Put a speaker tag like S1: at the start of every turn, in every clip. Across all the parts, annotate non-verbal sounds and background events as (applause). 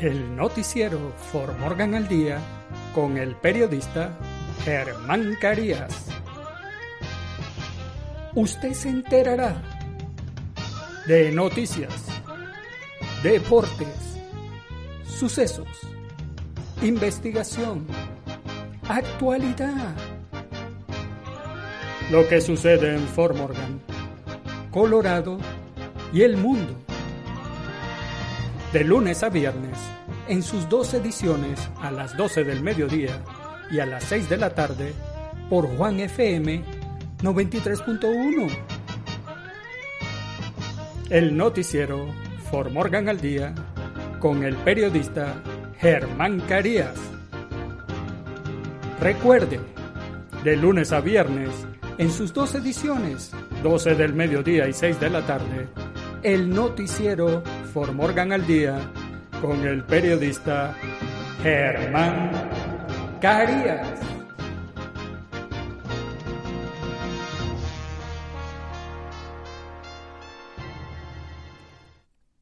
S1: El noticiero For Morgan al Día con el periodista Germán Carías. Usted se enterará de noticias, deportes, sucesos, investigación, actualidad. Lo que sucede en Fort Morgan, Colorado y el mundo de lunes a viernes, en sus dos ediciones a las 12 del mediodía y a las 6 de la tarde, por Juan FM 93.1. El noticiero For Morgan al Día con el periodista Germán Carías. Recuerde, de lunes a viernes, en sus dos ediciones, 12 del mediodía y 6 de la tarde, el noticiero For Morgan al Día con el periodista Germán Carías.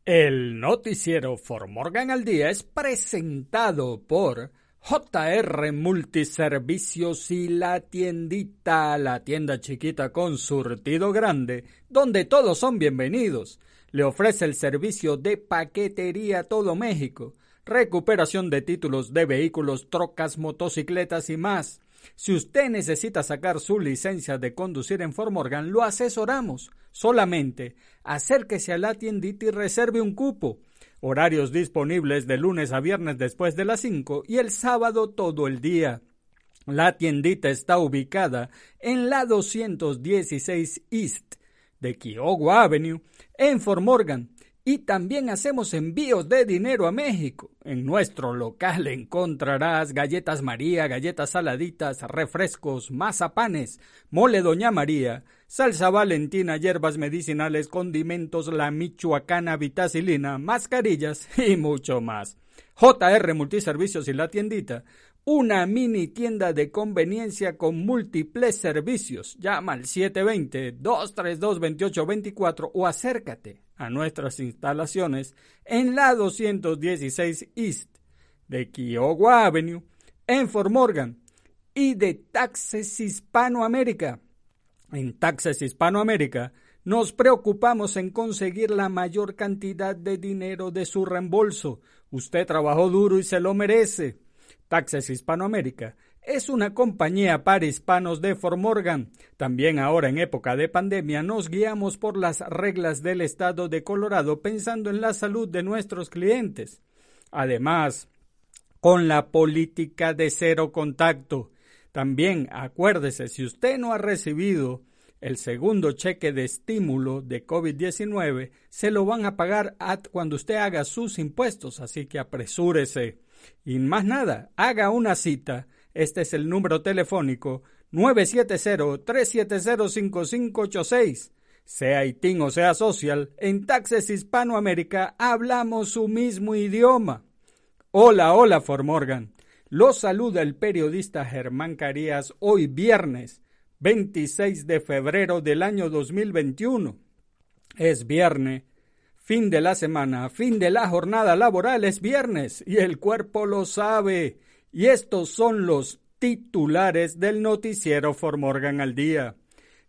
S1: El noticiero For Morgan al Día es presentado por JR Multiservicios y la tiendita, la tienda chiquita con surtido grande, donde todos son bienvenidos. Le ofrece el servicio de paquetería todo México, recuperación de títulos de vehículos, trocas, motocicletas y más. Si usted necesita sacar su licencia de conducir en Fort Morgan, lo asesoramos. Solamente acérquese a la tiendita y reserve un cupo. Horarios disponibles de lunes a viernes después de las 5 y el sábado todo el día. La tiendita está ubicada en la 216 East de Kiowa Avenue en Fort Morgan. Y también hacemos envíos de dinero a México. En nuestro local encontrarás galletas María, galletas saladitas, refrescos, mazapanes, mole Doña María, salsa valentina, hierbas medicinales, condimentos, la michoacana vitacilina, mascarillas y mucho más. JR Multiservicios y la tiendita, una mini tienda de conveniencia con múltiples servicios. Llama al 720-232-2824 o acércate a nuestras instalaciones en la 216 East de Kiowa Avenue en Fort Morgan y de Taxes Hispanoamérica. En Taxes Hispanoamérica nos preocupamos en conseguir la mayor cantidad de dinero de su reembolso. Usted trabajó duro y se lo merece. Taxes Hispanoamérica es una compañía para hispanos de Fort Morgan. También ahora en época de pandemia nos guiamos por las reglas del estado de Colorado pensando en la salud de nuestros clientes. Además, con la política de cero contacto. También acuérdese, si usted no ha recibido el segundo cheque de estímulo de COVID-19, se lo van a pagar cuando usted haga sus impuestos, así que apresúrese. Y más nada, haga una cita este es el número telefónico 970-370-5586. Sea ITIN o sea social, en Taxes Hispanoamérica hablamos su mismo idioma. Hola, hola, Formorgan. Los saluda el periodista Germán Carías hoy viernes 26 de febrero del año 2021. Es viernes, fin de la semana, fin de la jornada laboral es viernes y el cuerpo lo sabe. Y estos son los titulares del noticiero For Morgan al día.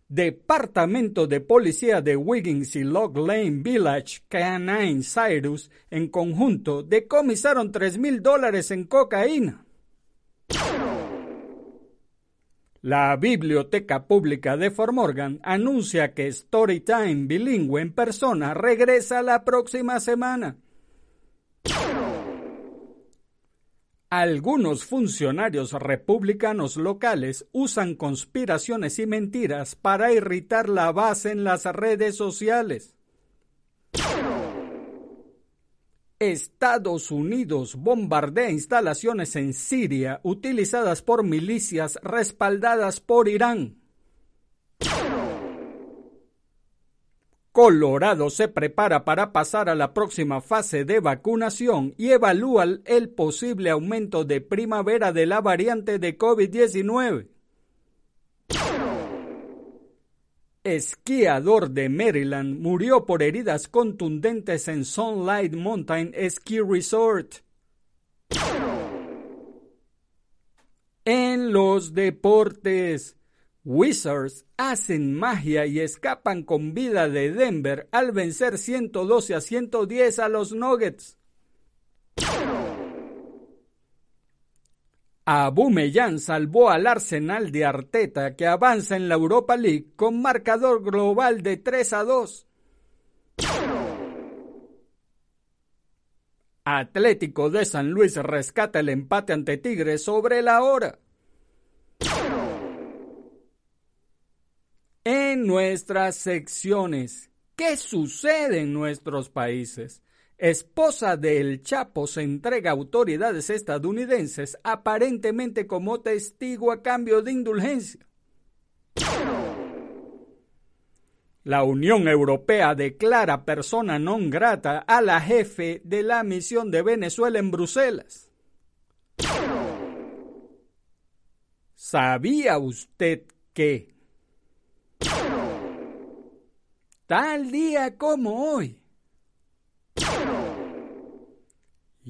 S1: Departamento de Policía de Wiggins y Log Lane Village, Canine Cyrus, en conjunto, decomisaron tres mil dólares en cocaína. La Biblioteca Pública de Fort Morgan anuncia que Storytime bilingüe en persona regresa la próxima semana. Algunos funcionarios republicanos locales usan conspiraciones y mentiras para irritar la base en las redes sociales. Estados Unidos bombardea instalaciones en Siria utilizadas por milicias respaldadas por Irán. Colorado se prepara para pasar a la próxima fase de vacunación y evalúa el posible aumento de primavera de la variante de COVID-19. Esquiador de Maryland murió por heridas contundentes en Sunlight Mountain Ski Resort. En los deportes, Wizards hacen magia y escapan con vida de Denver al vencer 112 a 110 a los Nuggets. Abumeyan salvó al Arsenal de Arteta que avanza en la Europa League con marcador global de 3 a 2. Atlético de San Luis rescata el empate ante Tigres sobre la hora. en nuestras secciones. ¿Qué sucede en nuestros países? Esposa del Chapo se entrega a autoridades estadounidenses aparentemente como testigo a cambio de indulgencia. La Unión Europea declara persona non grata a la jefe de la misión de Venezuela en Bruselas. ¿Sabía usted que tal día como hoy.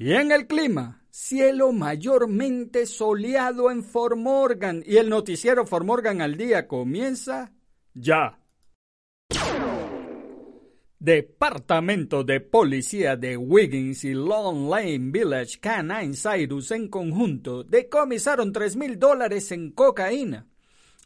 S1: Y en el clima, cielo mayormente soleado en Formorgan y el noticiero Formorgan al día comienza ya. Departamento de Policía de Wiggins y Long Lane Village Canine Cyrus en conjunto decomisaron 3 mil dólares en cocaína.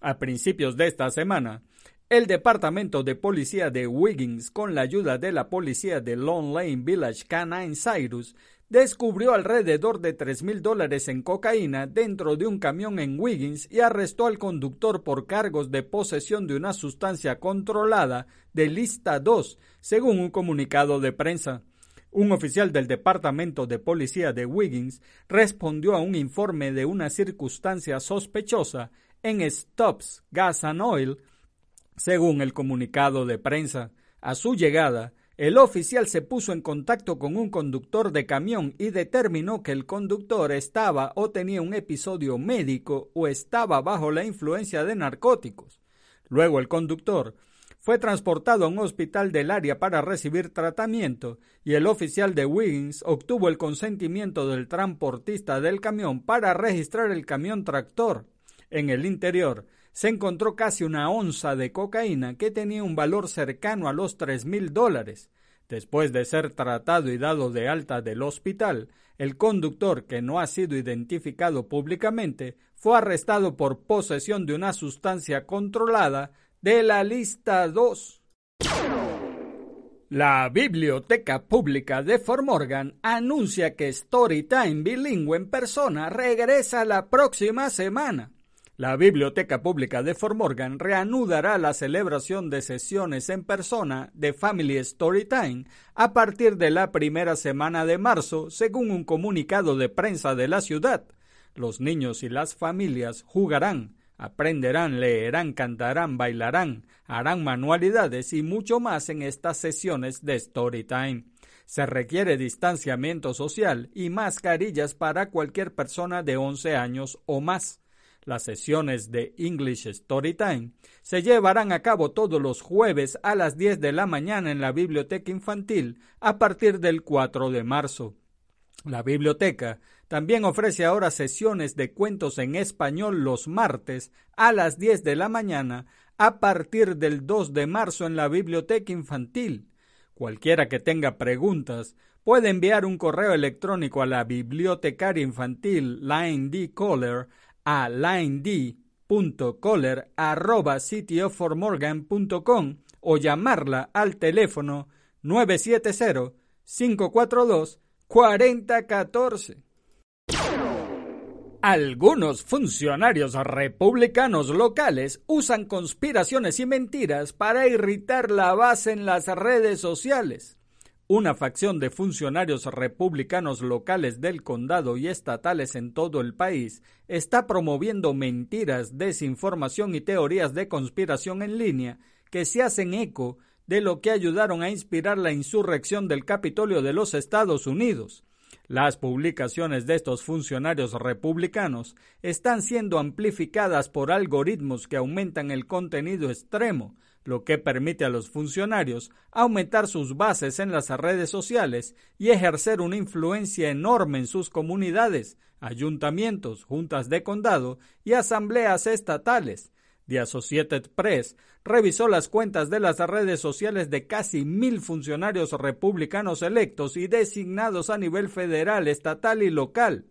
S1: A principios de esta semana, el Departamento de Policía de Wiggins, con la ayuda de la policía de Long Lane Village Canine Cyrus, descubrió alrededor de tres mil dólares en cocaína dentro de un camión en Wiggins y arrestó al conductor por cargos de posesión de una sustancia controlada de lista 2, según un comunicado de prensa. Un oficial del Departamento de Policía de Wiggins respondió a un informe de una circunstancia sospechosa en Stops Gas and Oil según el comunicado de prensa, a su llegada, el oficial se puso en contacto con un conductor de camión y determinó que el conductor estaba o tenía un episodio médico o estaba bajo la influencia de narcóticos. Luego el conductor fue transportado a un hospital del área para recibir tratamiento y el oficial de Wiggins obtuvo el consentimiento del transportista del camión para registrar el camión tractor. En el interior se encontró casi una onza de cocaína que tenía un valor cercano a los tres mil dólares. Después de ser tratado y dado de alta del hospital, el conductor, que no ha sido identificado públicamente, fue arrestado por posesión de una sustancia controlada de la lista 2. La Biblioteca Pública de Fort Morgan anuncia que Storytime bilingüe en persona regresa la próxima semana. La Biblioteca Pública de Fort Morgan reanudará la celebración de sesiones en persona de Family Storytime a partir de la primera semana de marzo, según un comunicado de prensa de la ciudad. Los niños y las familias jugarán, aprenderán, leerán, cantarán, bailarán, harán manualidades y mucho más en estas sesiones de Storytime. Se requiere distanciamiento social y mascarillas para cualquier persona de 11 años o más. Las sesiones de English Storytime se llevarán a cabo todos los jueves a las 10 de la mañana en la biblioteca infantil a partir del 4 de marzo. La biblioteca también ofrece ahora sesiones de cuentos en español los martes a las 10 de la mañana a partir del 2 de marzo en la biblioteca infantil. Cualquiera que tenga preguntas puede enviar un correo electrónico a la bibliotecaria infantil Line D. Kohler a lined.coller.com o llamarla al teléfono 970-542-4014. Algunos funcionarios republicanos locales usan conspiraciones y mentiras para irritar la base en las redes sociales. Una facción de funcionarios republicanos locales del condado y estatales en todo el país está promoviendo mentiras, desinformación y teorías de conspiración en línea que se hacen eco de lo que ayudaron a inspirar la insurrección del Capitolio de los Estados Unidos. Las publicaciones de estos funcionarios republicanos están siendo amplificadas por algoritmos que aumentan el contenido extremo, lo que permite a los funcionarios aumentar sus bases en las redes sociales y ejercer una influencia enorme en sus comunidades, ayuntamientos, juntas de condado y asambleas estatales. The Associated Press revisó las cuentas de las redes sociales de casi mil funcionarios republicanos electos y designados a nivel federal, estatal y local.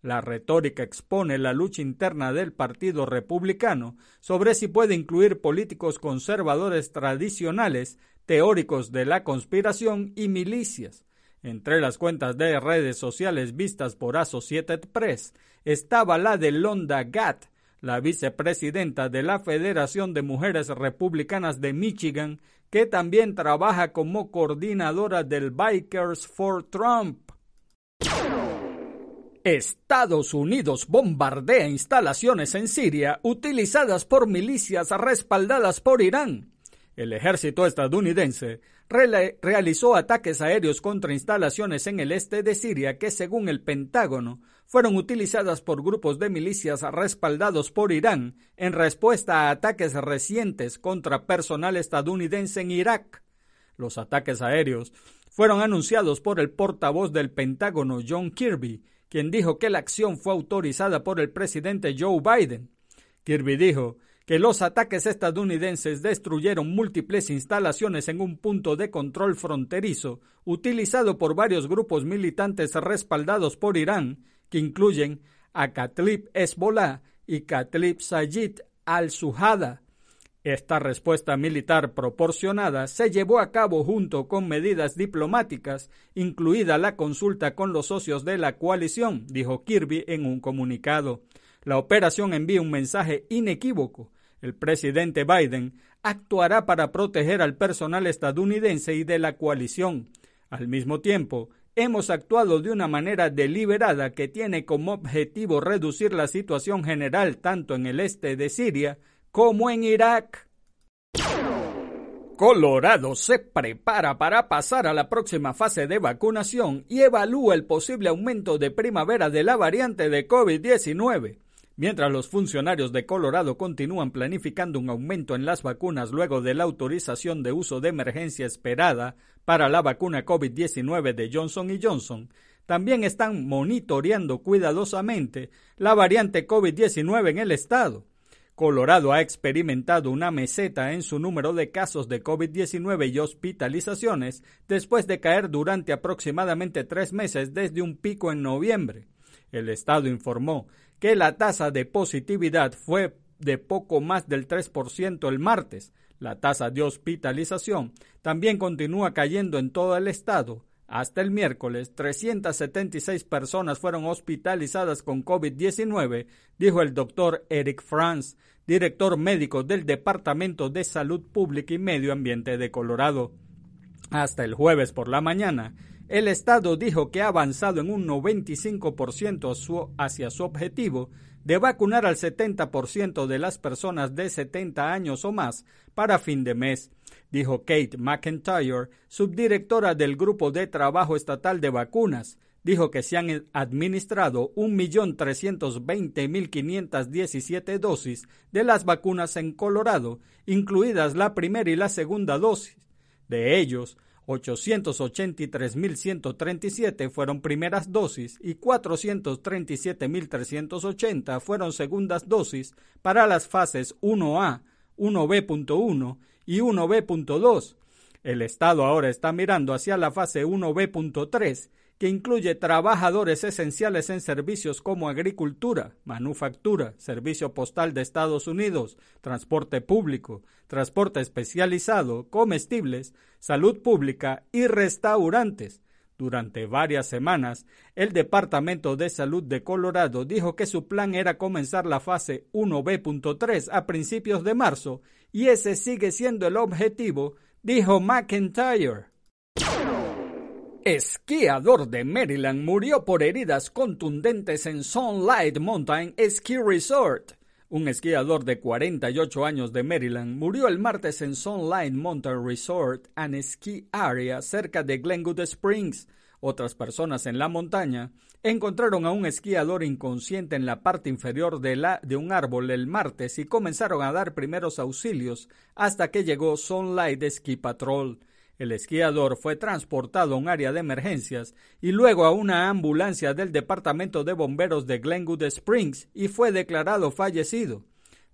S1: La retórica expone la lucha interna del Partido Republicano sobre si puede incluir políticos conservadores tradicionales, teóricos de la conspiración y milicias. Entre las cuentas de redes sociales vistas por Associated Press estaba la de Londa Gatt, la vicepresidenta de la Federación de Mujeres Republicanas de Michigan, que también trabaja como coordinadora del Bikers for Trump. Estados Unidos bombardea instalaciones en Siria utilizadas por milicias respaldadas por Irán. El ejército estadounidense realizó ataques aéreos contra instalaciones en el este de Siria que, según el Pentágono, fueron utilizadas por grupos de milicias respaldados por Irán en respuesta a ataques recientes contra personal estadounidense en Irak. Los ataques aéreos fueron anunciados por el portavoz del Pentágono John Kirby quien dijo que la acción fue autorizada por el presidente Joe Biden. Kirby dijo que los ataques estadounidenses destruyeron múltiples instalaciones en un punto de control fronterizo utilizado por varios grupos militantes respaldados por Irán, que incluyen a Katlib Hezbollah y Katlib Sayid al-Suhada, esta respuesta militar proporcionada se llevó a cabo junto con medidas diplomáticas, incluida la consulta con los socios de la coalición, dijo Kirby en un comunicado. La operación envía un mensaje inequívoco. El presidente Biden actuará para proteger al personal estadounidense y de la coalición. Al mismo tiempo, hemos actuado de una manera deliberada que tiene como objetivo reducir la situación general tanto en el este de Siria como en Irak. Colorado se prepara para pasar a la próxima fase de vacunación y evalúa el posible aumento de primavera de la variante de COVID-19. Mientras los funcionarios de Colorado continúan planificando un aumento en las vacunas luego de la autorización de uso de emergencia esperada para la vacuna COVID-19 de Johnson Johnson, también están monitoreando cuidadosamente la variante COVID-19 en el estado. Colorado ha experimentado una meseta en su número de casos de COVID-19 y hospitalizaciones después de caer durante aproximadamente tres meses desde un pico en noviembre. El Estado informó que la tasa de positividad fue de poco más del 3% el martes. La tasa de hospitalización también continúa cayendo en todo el Estado. Hasta el miércoles, 376 personas fueron hospitalizadas con COVID-19, dijo el doctor Eric Franz, director médico del Departamento de Salud Pública y Medio Ambiente de Colorado. Hasta el jueves por la mañana, el Estado dijo que ha avanzado en un 95% hacia su objetivo de vacunar al 70% de las personas de 70 años o más para fin de mes, dijo Kate McIntyre, subdirectora del Grupo de Trabajo Estatal de Vacunas, dijo que se han administrado 1.320.517 dosis de las vacunas en Colorado, incluidas la primera y la segunda dosis. De ellos, 883.137 fueron primeras dosis y 437.380 fueron segundas dosis para las fases 1A, 1B.1 y 1B.2. El Estado ahora está mirando hacia la fase 1B.3 que incluye trabajadores esenciales en servicios como agricultura, manufactura, servicio postal de Estados Unidos, transporte público, transporte especializado, comestibles, salud pública y restaurantes. Durante varias semanas, el Departamento de Salud de Colorado dijo que su plan era comenzar la fase 1B.3 a principios de marzo y ese sigue siendo el objetivo, dijo McIntyre. Esquiador de Maryland murió por heridas contundentes en Sunlight Mountain Ski Resort. Un esquiador de 48 años de Maryland murió el martes en Sunlight Mountain Resort and Ski Area cerca de Glenwood Springs. Otras personas en la montaña encontraron a un esquiador inconsciente en la parte inferior de, la, de un árbol el martes y comenzaron a dar primeros auxilios hasta que llegó Sunlight Ski Patrol. El esquiador fue transportado a un área de emergencias y luego a una ambulancia del Departamento de Bomberos de Glenwood Springs y fue declarado fallecido.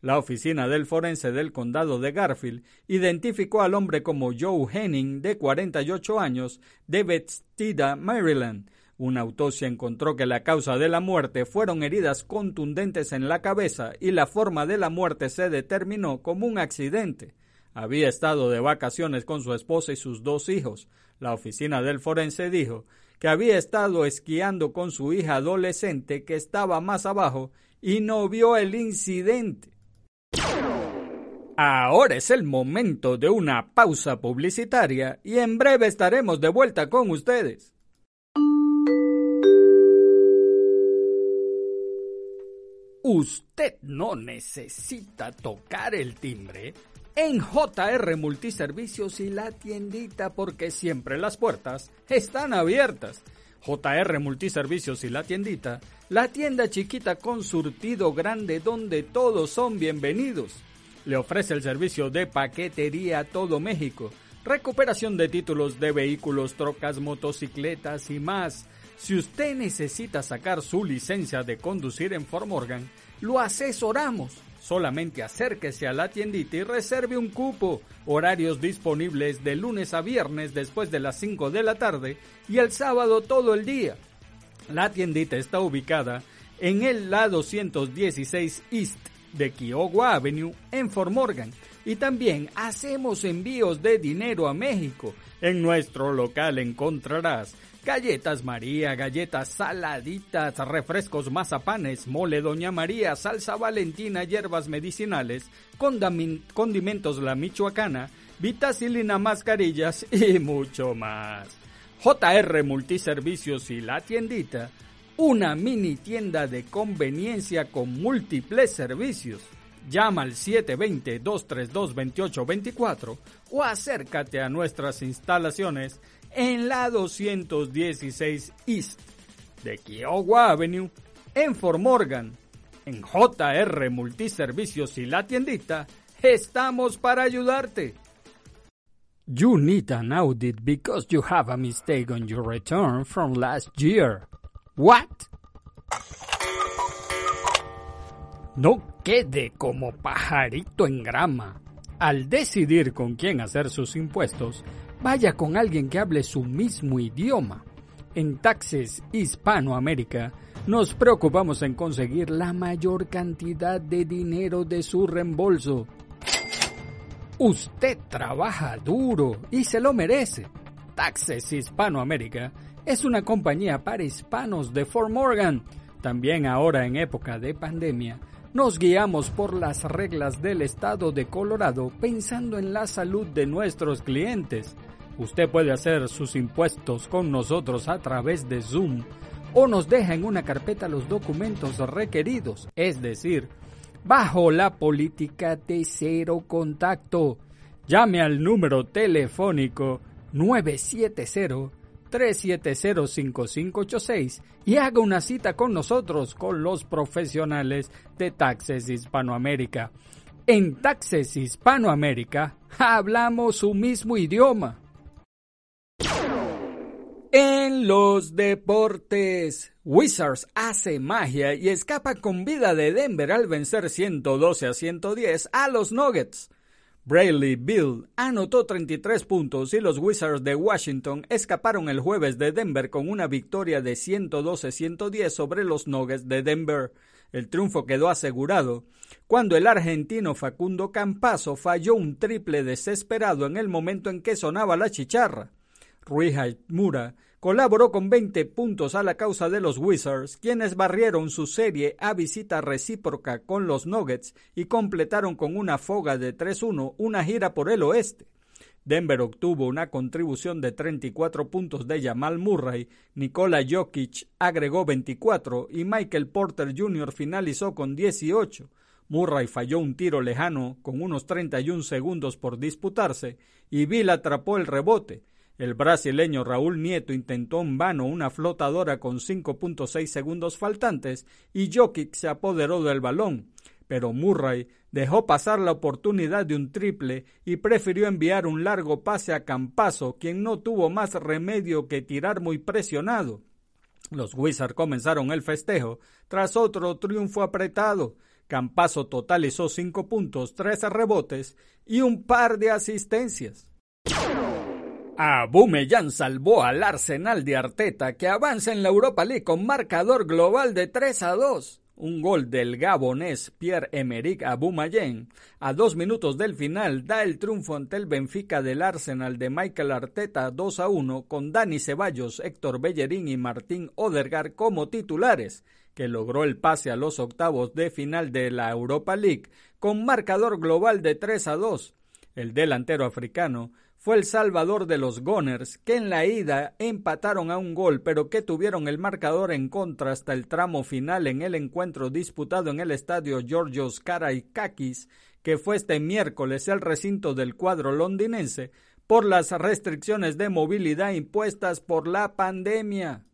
S1: La oficina del forense del condado de Garfield identificó al hombre como Joe Henning, de 48 años, de Bethesda, Maryland. Una autopsia encontró que la causa de la muerte fueron heridas contundentes en la cabeza y la forma de la muerte se determinó como un accidente. Había estado de vacaciones con su esposa y sus dos hijos. La oficina del forense dijo que había estado esquiando con su hija adolescente que estaba más abajo y no vio el incidente. Ahora es el momento de una pausa publicitaria y en breve estaremos de vuelta con ustedes. Usted no necesita tocar el timbre en JR Multiservicios y la tiendita porque siempre las puertas están abiertas. JR Multiservicios y la tiendita, la tienda chiquita con surtido grande donde todos son bienvenidos. Le ofrece el servicio de paquetería a todo México, recuperación de títulos de vehículos, trocas, motocicletas y más. Si usted necesita sacar su licencia de conducir en Fort Morgan, lo asesoramos Solamente acérquese a la tiendita y reserve un cupo. Horarios disponibles de lunes a viernes después de las 5 de la tarde y el sábado todo el día. La tiendita está ubicada en el la 216 East de Kiowa Avenue en Fort Morgan y también hacemos envíos de dinero a México. En nuestro local encontrarás Galletas María, galletas saladitas, refrescos mazapanes, mole Doña María, salsa valentina, hierbas medicinales, condimentos la michoacana, vitacilina, mascarillas (laughs) y mucho más. JR Multiservicios y la tiendita, una mini tienda de conveniencia con múltiples servicios. Llama al 720-232-2824 o acércate a nuestras instalaciones en la 216 East de Kiowa Avenue en Fort Morgan. En JR Multiservicios y la tiendita, estamos para ayudarte. You need an audit because you have a mistake on your return from last year. What? No quede como pajarito en grama. Al decidir con quién hacer sus impuestos, vaya con alguien que hable su mismo idioma. En Taxes Hispanoamérica nos preocupamos en conseguir la mayor cantidad de dinero de su reembolso. Usted trabaja duro y se lo merece. Taxes Hispanoamérica es una compañía para hispanos de Fort Morgan. También ahora en época de pandemia, nos guiamos por las reglas del estado de Colorado pensando en la salud de nuestros clientes. Usted puede hacer sus impuestos con nosotros a través de Zoom o nos deja en una carpeta los documentos requeridos, es decir, bajo la política de cero contacto. Llame al número telefónico 970-370-5586 y haga una cita con nosotros, con los profesionales de Taxes Hispanoamérica. En Taxes Hispanoamérica hablamos su mismo idioma. En los deportes, Wizards hace magia y escapa con vida de Denver al vencer 112 a 110 a los Nuggets. Brayley Bill anotó 33 puntos y los Wizards de Washington escaparon el jueves de Denver con una victoria de 112-110 sobre los Nuggets de Denver. El triunfo quedó asegurado cuando el argentino Facundo Campazo falló un triple desesperado en el momento en que sonaba la chicharra. Rui Mura colaboró con 20 puntos a la causa de los Wizards, quienes barrieron su serie a visita recíproca con los Nuggets y completaron con una foga de 3-1 una gira por el oeste. Denver obtuvo una contribución de 34 puntos de Jamal Murray, Nikola Jokic agregó 24 y Michael Porter Jr. finalizó con 18. Murray falló un tiro lejano con unos 31 segundos por disputarse y Bill atrapó el rebote. El brasileño Raúl Nieto intentó en vano una flotadora con 5.6 segundos faltantes y Jokic se apoderó del balón pero Murray dejó pasar la oportunidad de un triple y prefirió enviar un largo pase a Campaso, quien no tuvo más remedio que tirar muy presionado. Los Wizards comenzaron el festejo tras otro triunfo apretado. Campaso totalizó cinco puntos, tres rebotes y un par de asistencias. Abumeyan salvó al Arsenal de Arteta que avanza en la Europa League con marcador global de 3 a 2. Un gol del gabonés Pierre-Emerick Aubameyang a dos minutos del final da el triunfo ante el Benfica del Arsenal de Michael Arteta 2 a 1 con Dani Ceballos, Héctor Bellerín y Martín Odergar como titulares, que logró el pase a los octavos de final de la Europa League con marcador global de 3 a 2. El delantero africano fue el salvador de los Gunners, que en la ida empataron a un gol, pero que tuvieron el marcador en contra hasta el tramo final en el encuentro disputado en el estadio Georgios Karaikakis, que fue este miércoles el recinto del cuadro londinense, por las restricciones de movilidad impuestas por la pandemia.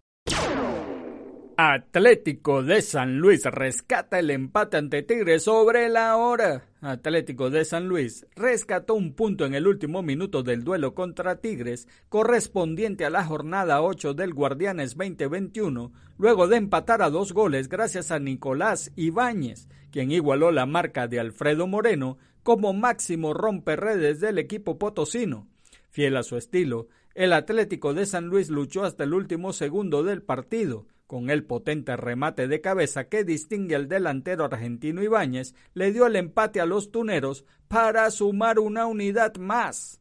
S1: Atlético de San Luis rescata el empate ante Tigres sobre la hora. Atlético de San Luis rescató un punto en el último minuto del duelo contra Tigres, correspondiente a la jornada 8 del Guardianes 2021, luego de empatar a dos goles gracias a Nicolás Ibáñez, quien igualó la marca de Alfredo Moreno como máximo romperredes del equipo potosino. Fiel a su estilo, el Atlético de San Luis luchó hasta el último segundo del partido, con el potente remate de cabeza que distingue al delantero argentino Ibáñez, le dio el empate a los tuneros para sumar una unidad más.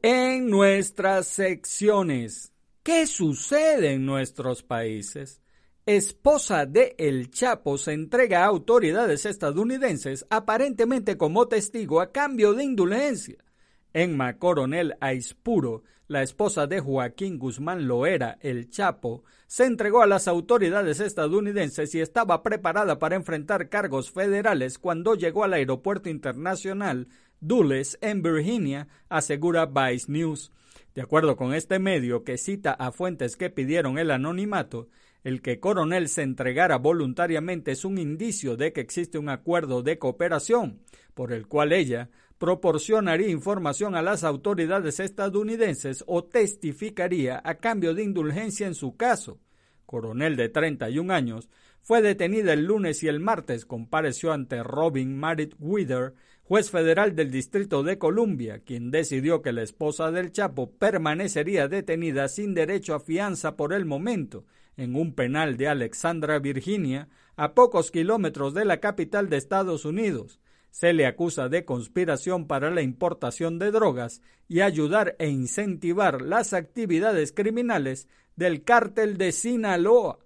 S1: En nuestras secciones, ¿qué sucede en nuestros países? Esposa de El Chapo se entrega a autoridades estadounidenses aparentemente como testigo a cambio de indulgencia. Enma Coronel Aispuro, la esposa de Joaquín Guzmán Loera, el Chapo, se entregó a las autoridades estadounidenses y estaba preparada para enfrentar cargos federales cuando llegó al aeropuerto internacional Dulles en Virginia, asegura Vice News. De acuerdo con este medio que cita a fuentes que pidieron el anonimato, el que Coronel se entregara voluntariamente es un indicio de que existe un acuerdo de cooperación, por el cual ella proporcionaría información a las autoridades estadounidenses o testificaría a cambio de indulgencia en su caso. Coronel de 31 años, fue detenida el lunes y el martes compareció ante Robin Marit Wither, juez federal del Distrito de Columbia, quien decidió que la esposa del Chapo permanecería detenida sin derecho a fianza por el momento en un penal de Alexandra, Virginia, a pocos kilómetros de la capital de Estados Unidos. Se le acusa de conspiración para la importación de drogas y ayudar e incentivar las actividades criminales del cártel de Sinaloa.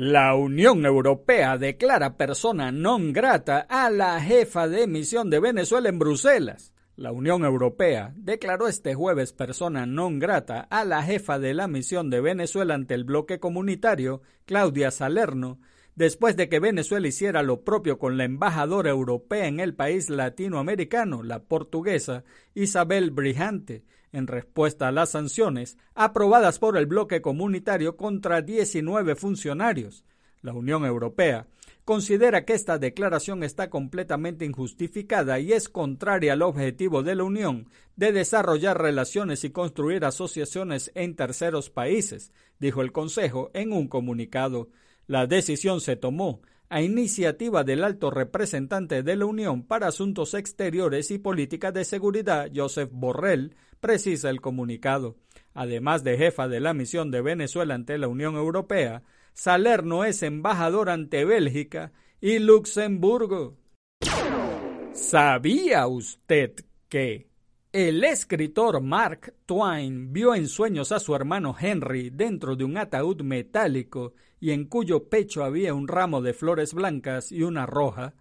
S1: La Unión Europea declara persona non grata a la jefa de misión de Venezuela en Bruselas. La Unión Europea declaró este jueves persona non grata a la jefa de la misión de Venezuela ante el bloque comunitario, Claudia Salerno, después de que Venezuela hiciera lo propio con la embajadora europea en el país latinoamericano, la portuguesa Isabel Brijante, en respuesta a las sanciones aprobadas por el bloque comunitario contra 19 funcionarios. La Unión Europea considera que esta declaración está completamente injustificada y es contraria al objetivo de la Unión de desarrollar relaciones y construir asociaciones en terceros países, dijo el Consejo en un comunicado. La decisión se tomó a iniciativa del alto representante de la Unión para Asuntos Exteriores y Política de Seguridad, Joseph Borrell, precisa el comunicado. Además de jefa de la misión de Venezuela ante la Unión Europea, Salerno es embajador ante Bélgica y Luxemburgo. ¿Sabía usted que el escritor Mark Twain vio en sueños a su hermano Henry dentro de un ataúd metálico y en cuyo pecho había un ramo de flores blancas y una roja.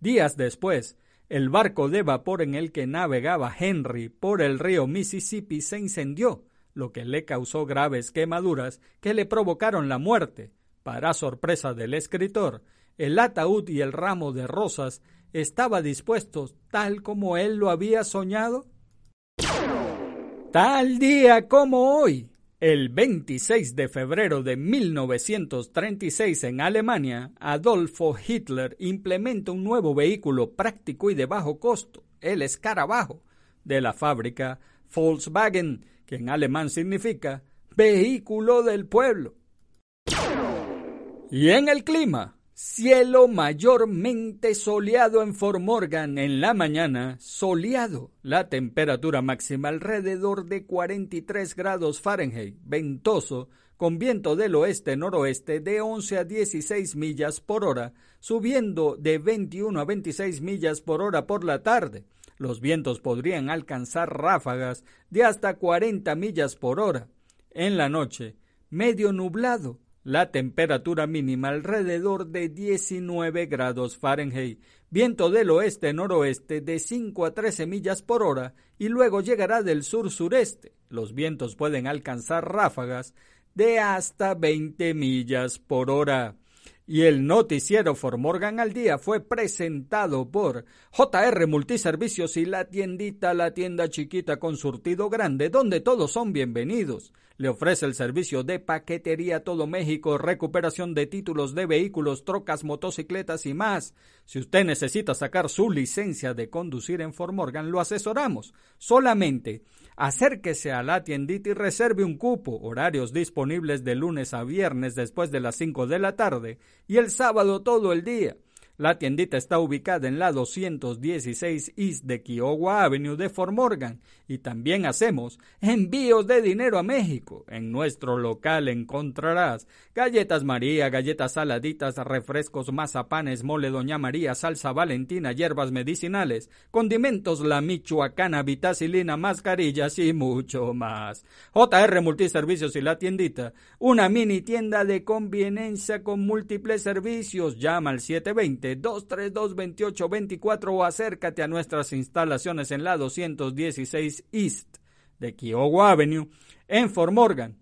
S1: Días después, el barco de vapor en el que navegaba Henry por el río Mississippi se incendió, lo que le causó graves quemaduras que le provocaron la muerte. Para sorpresa del escritor, el ataúd y el ramo de rosas estaba dispuestos tal como él lo había soñado. Tal día como hoy, el 26 de febrero de 1936 en Alemania, Adolfo Hitler implementa un nuevo vehículo práctico y de bajo costo, el escarabajo, de la fábrica Volkswagen, que en alemán significa vehículo del pueblo. Y en el clima, Cielo mayormente soleado en Formorgan en la mañana, soleado. La temperatura máxima alrededor de 43 grados Fahrenheit, ventoso, con viento del oeste-noroeste de 11 a 16 millas por hora, subiendo de 21 a 26 millas por hora por la tarde. Los vientos podrían alcanzar ráfagas de hasta 40 millas por hora. En la noche, medio nublado, la temperatura mínima alrededor de 19 grados Fahrenheit, viento del oeste-noroeste de 5 a 13 millas por hora y luego llegará del sur-sureste. Los vientos pueden alcanzar ráfagas de hasta 20 millas por hora. Y el noticiero Formorgan al día fue presentado por JR Multiservicios y la tiendita, la tienda chiquita con surtido grande, donde todos son bienvenidos. Le ofrece el servicio de paquetería todo México, recuperación de títulos de vehículos, trocas, motocicletas y más. Si usted necesita sacar su licencia de conducir en Formorgan, lo asesoramos. Solamente acérquese a la tiendita y reserve un cupo. Horarios disponibles de lunes a viernes después de las 5 de la tarde y el sábado todo el día. La tiendita está ubicada en la 216 East de Kiowa Avenue de Fort Morgan y también hacemos envíos de dinero a México. En nuestro local encontrarás galletas María, galletas saladitas, refrescos, mazapanes, mole Doña María, salsa valentina, hierbas medicinales, condimentos La Michoacana, vitacilina, mascarillas y mucho más. JR Multiservicios y la tiendita, una mini tienda de conveniencia con múltiples servicios. Llama al 720 232-2824 o acércate a nuestras instalaciones en la 216 East de Kiowa Avenue en Fort Morgan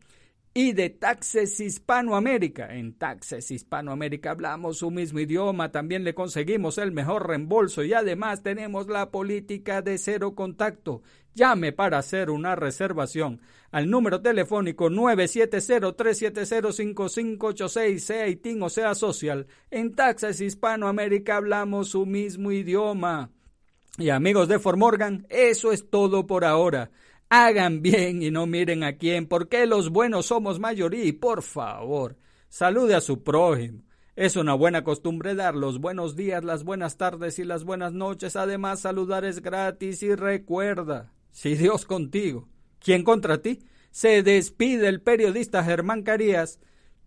S1: y de Taxes Hispanoamérica. En Taxes Hispanoamérica hablamos su mismo idioma, también le conseguimos el mejor reembolso y además tenemos la política de cero contacto. Llame para hacer una reservación al número telefónico 970-370-5586, sea ITIN o sea social. En Taxes Hispanoamérica hablamos su mismo idioma. Y amigos de Formorgan, eso es todo por ahora. Hagan bien y no miren a quién, porque los buenos somos mayoría y por favor, salude a su prójimo. Es una buena costumbre dar los buenos días, las buenas tardes y las buenas noches. Además, saludar es gratis y recuerda, si Dios contigo, ¿quién contra ti? Se despide el periodista Germán Carías.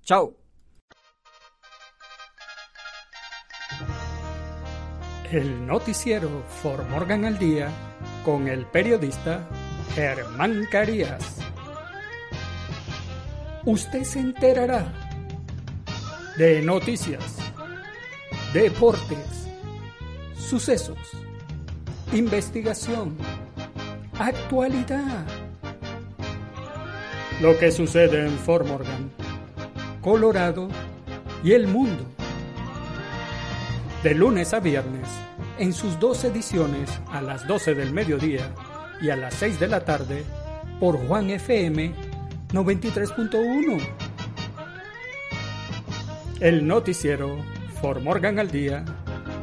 S1: Chao. El noticiero For Morgan al Día con el periodista Germán Carías. Usted se enterará de noticias, deportes, sucesos, investigación, actualidad. Lo que sucede en Fort Morgan, Colorado y el mundo. De lunes a viernes, en sus dos ediciones a las 12 del mediodía y a las 6 de la tarde por Juan FM 93.1. El noticiero For Morgan al Día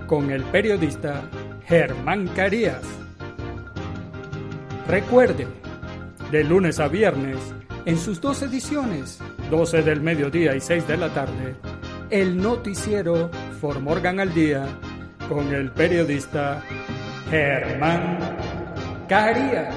S1: con el periodista Germán Carías. Recuerde, de lunes a viernes, en sus dos ediciones, 12 del mediodía y 6 de la tarde, el noticiero For Morgan al Día con el periodista Germán Carías.